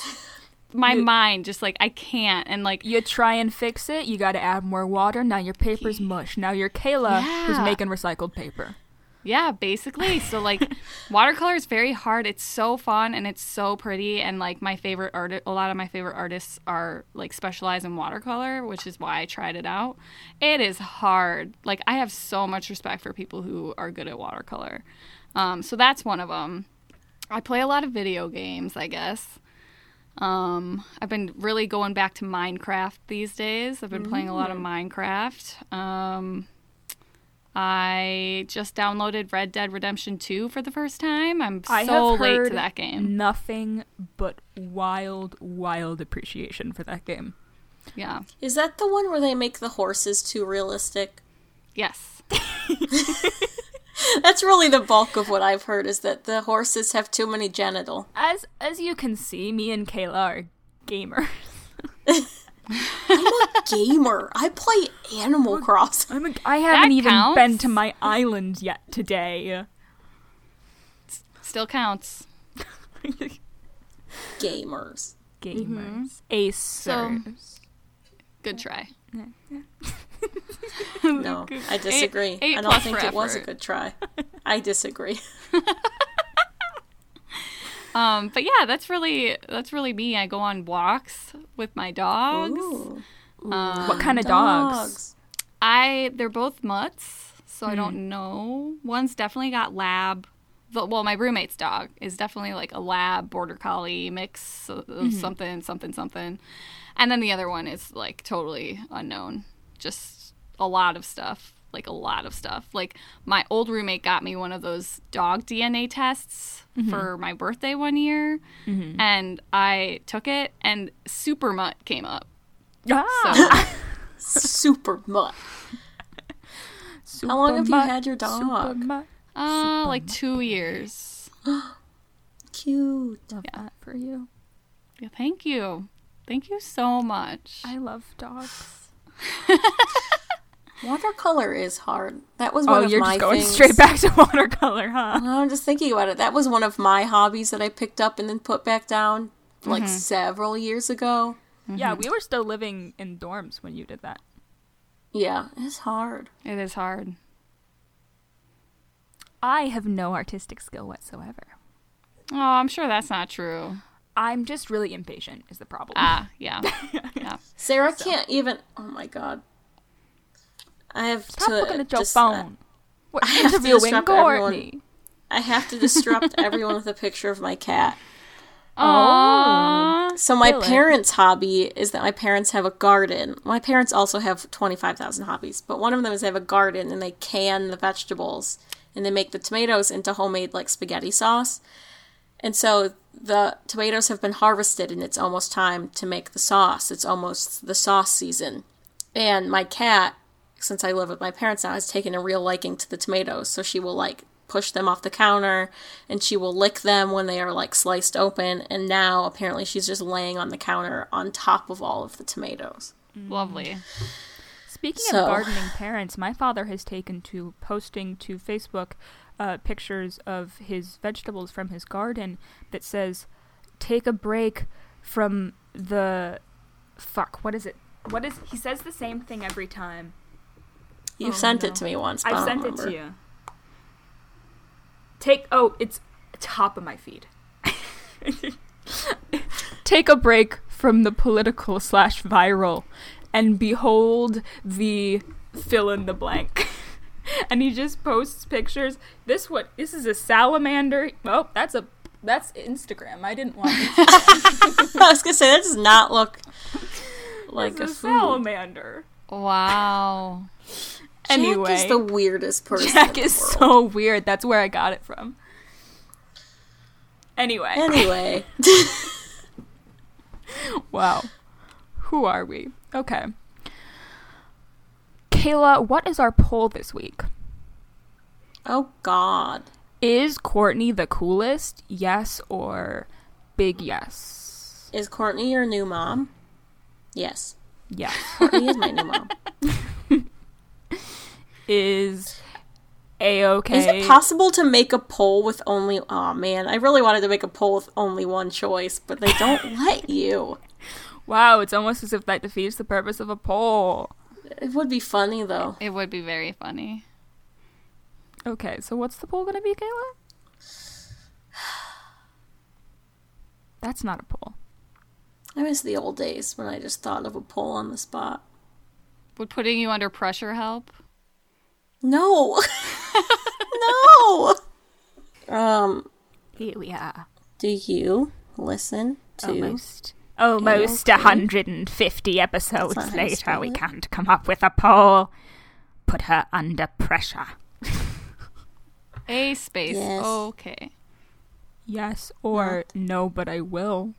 my mind just like I can't and like You try and fix it, you gotta add more water, now your paper's mush. Now you're Kayla who's making recycled paper. Yeah, basically. So like watercolor is very hard. It's so fun and it's so pretty and like my favorite art a lot of my favorite artists are like specialize in watercolor, which is why I tried it out. It is hard. Like I have so much respect for people who are good at watercolor. Um, so that's one of them. I play a lot of video games, I guess. Um, I've been really going back to Minecraft these days. I've been playing a lot of Minecraft. Um, I just downloaded Red Dead Redemption 2 for the first time. I'm I so have late heard to that game. nothing but wild, wild appreciation for that game. Yeah. Is that the one where they make the horses too realistic? Yes. That's really the bulk of what I've heard is that the horses have too many genital. As as you can see, me and Kayla are gamers. I'm a gamer. I play Animal Crossing. I'm a, I haven't even counts. been to my island yet today. Still counts. Gamers. Gamers. Mm-hmm. Acers. Good try. No, I disagree. eight I don't think for it was a good try. I disagree. Um, but yeah, that's really that's really me. I go on walks with my dogs. Ooh. what kind of dogs? I they're both mutts, so I Hmm. don't know. One's definitely got lab. The- Well, my roommate's dog is definitely like a lab border collie mix of Mm-hmm. something, something, something, and then the other one is like totally unknown. Just a lot of stuff, like a lot of stuff. Like my old roommate got me one of those dog DNA tests Mm-hmm. for my birthday one year, and I took it, and super mutt came up. Ah, So Super mutt. super How long have you had your super dog? Mutt. uh, like two years. Cute. Love that for you. Yeah, thank you. Thank you so much. I love dogs. Watercolor is hard. That was one Oh, of you're my just going things. straight back to watercolor, huh? I'm just thinking about it. That was one of my hobbies that I picked up and then put back down like Mm-hmm. several years ago. Yeah, we were still living in dorms when you did that. Yeah, it's hard. It is hard. I have no artistic skill whatsoever. Oh, I'm sure that's not true. I'm just really impatient, is the problem. Ah, yeah. yeah. Sarah can't even. Oh my god. I have Stop to looking at your just, uh, phone. We're I have to interviewing disrupt everyone. Courtney. I have to disrupt everyone with a picture of my cat. Aww. So my Kill parents' hobby is that my parents have a garden. My parents also have twenty five thousand hobbies, but one of them is they have a garden and they can the vegetables and they make the tomatoes into homemade like spaghetti sauce. And so the tomatoes have been harvested and it's almost time to make the sauce. It's almost the sauce season. And my cat, since I live with my parents now, has taken a real liking to the tomatoes, so she will like push them off the counter and she will lick them when they are like sliced open and now apparently she's just laying on the counter on top of all of the tomatoes Lovely. Speaking So- of gardening parents, my father has taken to posting to Facebook uh, pictures of his vegetables from his garden that says, "Take a break from the fuck. What is it? What is he says the same thing every time. you've Oh, sent no. it to me once but I I've sent it to you. Take oh, it's top of my feed. Take a break from the political slash viral, and behold the fill in the blank. and he just posts pictures. This what? This is a salamander. Oh, that's a that's Instagram. I didn't want. Instagram. I was gonna say that does not look like it's a a food. salamander. Wow. Jack Anyway, is the weirdest person. Jack in is world. so weird. That's where I got it from. Anyway. Anyway, Wow. Who are we? Okay. Kayla, what is our poll this week? oh God, Is Courtney the coolest? Yes or big yes? is Courtney your new mom? Yes, Yes. Courtney is my new mom. is A okay? Is it possible to make a poll with only? Oh man, I really wanted to make a poll with only one choice, but they don't let you. Wow, it's almost as if that defeats the purpose of a poll. It would be funny though. It would be very funny. Okay, so what's the poll gonna be, Kayla? That's not a poll. I miss the old days when I just thought of a poll on the spot. Would putting you under pressure help? No, no. Um, Here we are. do you listen to? Almost. Almost okay. 150 episodes That's not how you later, spell we can't come up with a poll. Put her under pressure. A space. Yes. Okay. Yes or no, but I will.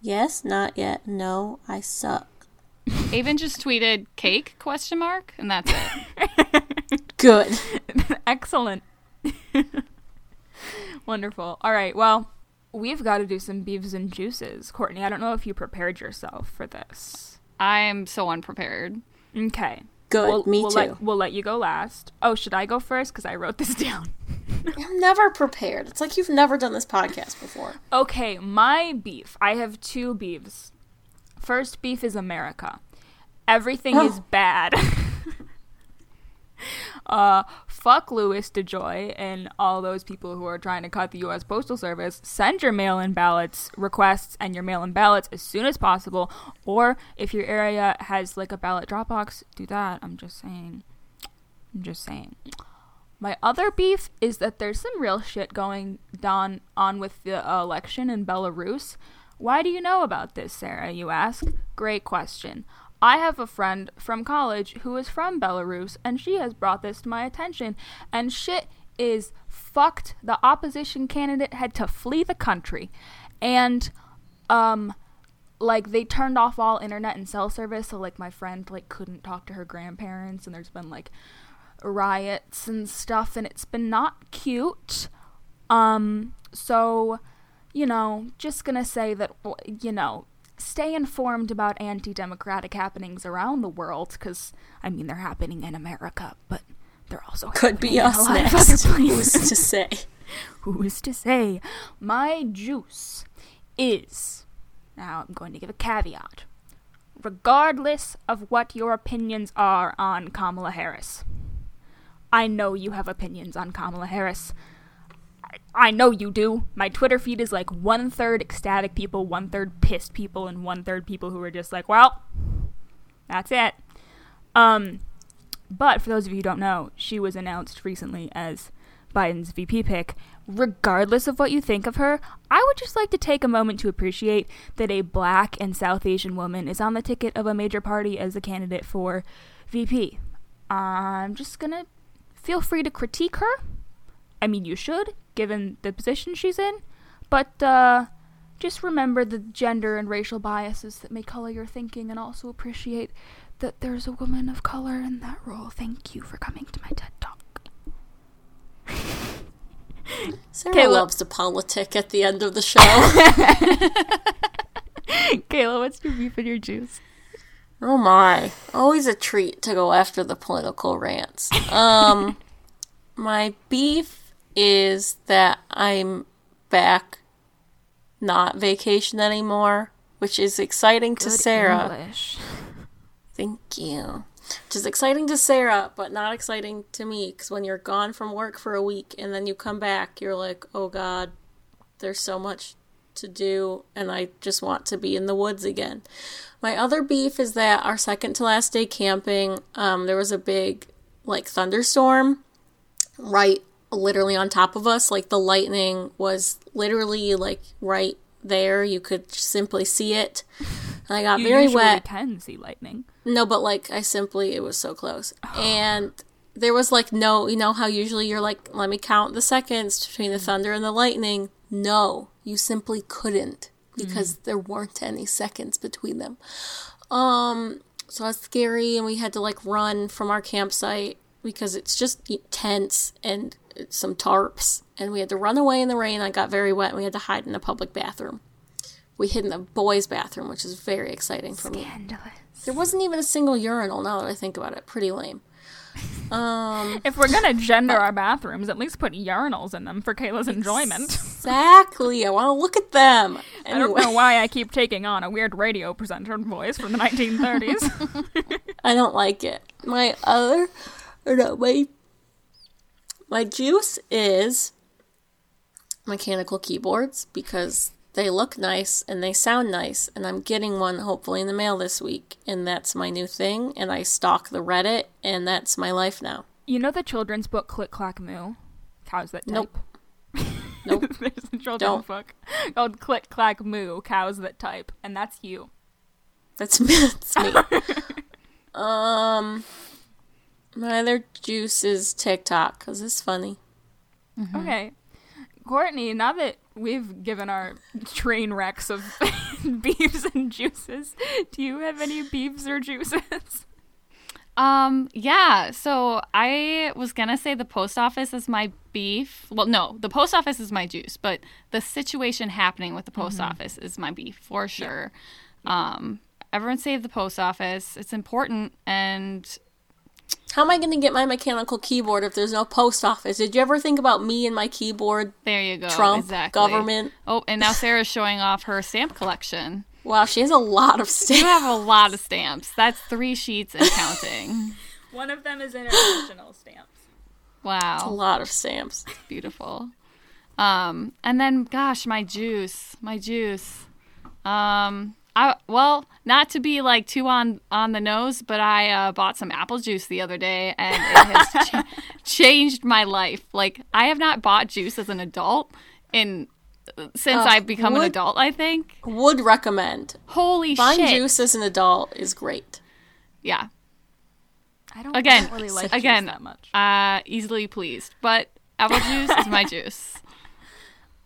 Yes, not yet. No, I suck. Avon just tweeted cake question mark and that's it. Good. Excellent. Wonderful. All right, well, we've got to do some beefs and juices. Courtney, I don't know if you prepared yourself for this. I am so unprepared. Okay. Good. We'll, Me we'll too. Let, we'll let you go last. Oh, should I go first? Because I wrote this down. I'm never prepared. It's like you've never done this podcast before. Okay, my beef. I have two beefs. First beef is America. Everything Oh. is bad. uh, fuck Louis DeJoy and all those people who are trying to cut the U.S. Postal Service. Send your mail-in ballots requests and your mail-in ballots as soon as possible. Or if your area has like a ballot drop box, do that. I'm just saying. I'm just saying. My other beef is that there's some real shit going on on with the election in Belarus. Why do you know about this, Sarah? You ask. Great question. I have a friend from college who is from Belarus, and she has brought this to my attention. And shit is fucked. The opposition candidate had to flee the country, and um, like they turned off all internet and cell service. So like my friend like couldn't talk to her grandparents, and there's been like riots and stuff and it's been not cute um so you know just gonna say that you know stay informed about anti-democratic happenings around the world because i mean they're happening in america but they're also Could be us a lot of next. other Who's to say? who is to say my juice is now i'm going to give a caveat regardless of what your opinions are on kamala harris i know you have opinions on kamala harris I- know you do. My Twitter feed is like one third ecstatic people, one third pissed people, and one third people who are just like, well, that's it. Um, but for those of you who don't know, she was announced recently as Biden's VP pick. Regardless of what you think of her, I would just like to take a moment to appreciate that a black and South Asian woman is on the ticket of a major party as a candidate for VP. I'm just gonna feel free to critique her. I mean, you should, given the position she's in, but uh, just remember the gender and racial biases that may color your thinking and also appreciate that there's a woman of color in that role. Thank you for coming to my TED Talk. Sarah Kayla- loves to politic at the end of the show. Kayla, what's your beef and your juice? oh my. Always a treat to go after the political rants. Um my beef is that I'm back not vacation anymore, which is exciting to Sarah. English. Thank you. Which is exciting to Sarah, but not exciting to me because when you're gone from work for a week and then you come back, you're like, oh God, there's so much to do, and I just want to be in the woods again. My other beef is that our second to last day camping, um, there was a big like thunderstorm right literally on top of us. Like the lightning was literally like right there. You could simply see it. And I got You very wet. can see lightning. No, but like I simply it was so close. And there was like no, you know how usually you're like let me count the seconds between the thunder and the lightning. No, you simply couldn't because there weren't any seconds between them. Um so that's scary and we had to like run from our campsite because it's just tense and some tarps and we had to run away in the rain. I got very wet and we had to hide in a public bathroom. We hid in the boys' bathroom, which is very exciting for me. Scandalous. There wasn't even a single urinal. Now that I think about it, pretty lame. Um, If we're gonna gender our bathrooms, at least put urinals in them for Kayla's enjoyment. exactly. I want to look at them. I don't know why I keep taking on a weird radio presenter voice from the 1930s. I don't like it. My other, or no, my my juice is mechanical keyboards because they look nice and they sound nice, and I'm getting one hopefully in the mail this week, and that's my new thing. And I stalk the Reddit, and that's my life now. you know the children's book Click Clack Moo? Cows that type. Nope. Nope. There's a children's Don't. book called Click Clack Moo, Cows That Type, and that's you. That's, that's me. um, my other juice is TikTok because it's funny. Okay. Courtney, now that we've given our train wrecks of beefs and juices, do you have any beefs or juices? Um, yeah. So I was gonna say the post office is my beef. Well, no, the post office is my juice, but the situation happening with the post office is my beef for sure. Um, everyone save the post office. It's important, and How am I going to get my mechanical keyboard if there's no post office? Did you ever think about me and my keyboard? there you go. Trump, exactly. government. Oh, and now Sarah's showing off her stamp collection. Wow, she has a lot of stamps. You stamps. have a lot of stamps. That's three sheets and counting. One of them is international stamps. Wow. A lot of stamps. beautiful. Um, and then gosh, my juice, my juice. Um, I well, not to be like too on on the nose, but I uh, bought some apple juice the other day, and it has cha- changed my life. Like I have not bought juice as an adult in since Uh, I've become an adult. I think. Would recommend. Holy Buying shit! juice as an adult is great. Yeah. I don't, Again, really like again, juice that much. Uh, easily pleased, but apple juice is my juice.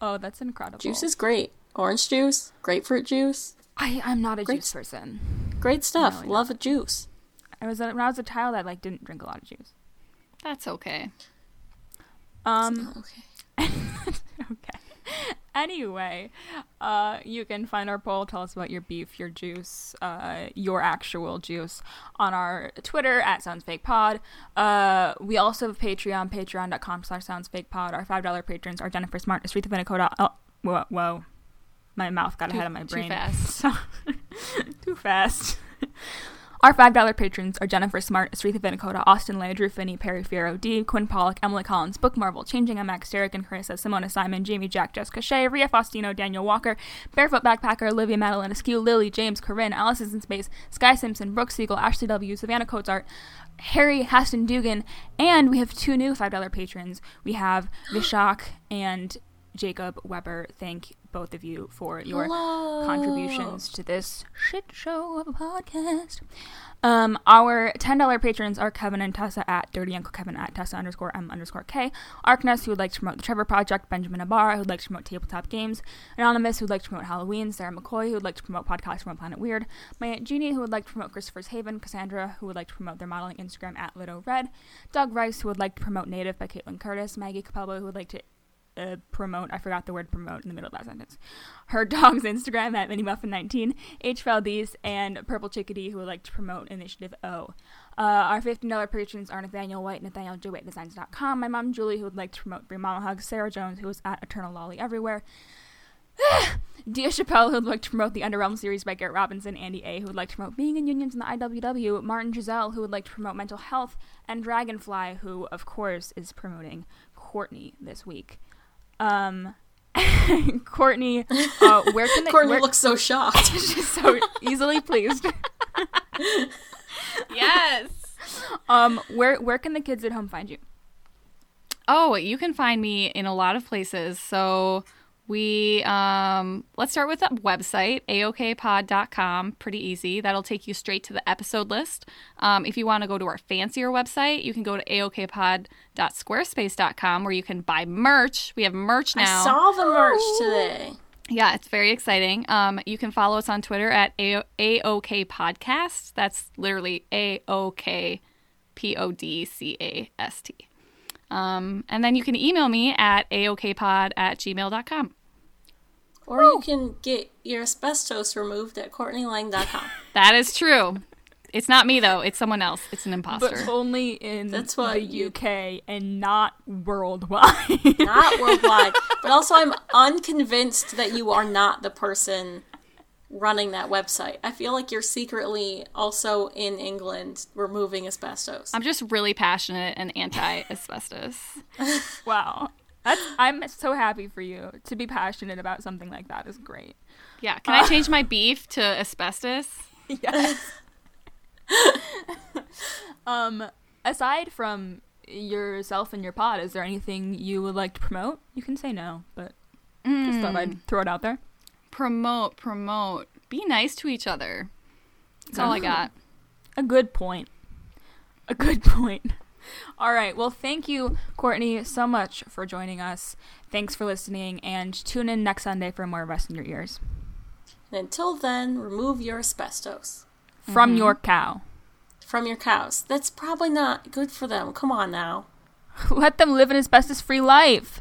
Oh, that's incredible. Juice is great. Orange juice, grapefruit juice, I, I'm not a Great. juice person. great stuff. Really Love a juice. I was when I was a child, I like didn't drink a lot of juice. That's okay. Um, Okay. okay. Anyway, uh, you can find our poll. Tell us about your beef, your juice, uh, your actual juice on our Twitter at SoundsFakePod. Uh, we also have Patreon, patreon.com slash SoundsFakePod. Our $5 patrons are Jennifer Smart, Aretha Vinacoda. Oh, whoa, whoa. My mouth got Too- ahead of my brain. too fast. So, too fast. Our $5 patrons are Jennifer Smart, Aretha Vinacoda, Austin Lay, Drew Finney, Perry Fierro, D, Quinn Pollock, Emily Collins, Book Marvel, Changing MX, Derek and Carissa, Simona Simon, Jamie Jack, Jessica Shea, Ria Faustino, Daniel Walker, Barefoot Backpacker, Olivia Madeline Askew, Lily, James, Corinne, Alice is in Space, Sky Simpson, Brooke Siegel, Ashley W., Savannah Coatsart, Harry Haston Dugan, and we have two new $5 patrons. We have Vishak and Jacob Weber. Thank both of you for your Hello. contributions to this shit show of a podcast. Um, our $10 patrons are Kevin and Tessa at Dirty Uncle Kevin at Tessa underscore M underscore K, Arkness, who would like to promote the Trevor Project, Benjamin Ibarra, who would like to promote Tabletop Games, Anonymous, who would like to promote Halloween, Sarah McCoy, who would like to promote Podcast from Planet Weird, my Aunt Jeannie, who would like to promote Christopher's Haven, Cassandra, who would like to promote their modeling Instagram at Lido Red, Doug Rice, who would like to promote Native by Kaitlin Curtice, Maggie Capelbo, who would like to uh, promote. I forgot the word promote in the middle of that sentence. Her dog's Instagram at MinnieMuffin19, H. And Purple Chickadee, who would like to promote Initiative O. Uh, our $15 patrons are Nathaniel White, Nathaniel Designs.com, my mom Julie, who would like to promote Free Hugs, Sarah Jones, who is at Eternal Lolly Everywhere, Dia Chappelle, who would like to promote the Underrealm series by Garrett Robinson, Andy A., who would like to promote being in unions in the IWW, Martin Giselle, who would like to promote mental health, and Dragonfly, who, of course, is promoting Courtney this week. Um, Courtney, uh, where can they? Courtney where, looks so shocked. she's so easily pleased. Yes. Um, where where can the kids at home find you? Oh, you can find me in a lot of places. So we um let's start with the website aokpod.com pretty easy that'll take you straight to the episode list um, if you want to go to our fancier website you can go to aokpod.squarespace.com where you can buy merch we have merch now I saw the merch today. yeah, it's very exciting. Um, you can follow us on Twitter at A- AOK Podcast. That's literally A O K P O D C A S T. Um, and then you can email me at aokpod at gmail.com. Or you can get your asbestos removed at CourtneyLang.com. That is true. It's not me, though. It's someone else. It's an imposter. But only in That's what the you- UK and not worldwide. Not worldwide. but also, I'm unconvinced that you are not the person running that website. I feel like you're secretly also in England removing asbestos. I'm just really passionate and anti asbestos. wow. That's, I'm so happy for you. To be passionate about something like that is great. Yeah. Can I change my beef to asbestos? Yes. um, aside from yourself and your pod, is there anything you would like to promote? You can say no, but just thought I'd throw it out there. Promote, promote. Be nice to each other. That's all I got. A good point. A good point. All right. Well, thank you, Courtney, so much for joining us. Thanks for listening, and tune in next Sunday for more Rest in Your Ears. and until then, remove your asbestos From mm-hmm. your cow. from your cows. That's probably not good for them. Come on now. Let them live an asbestos free life.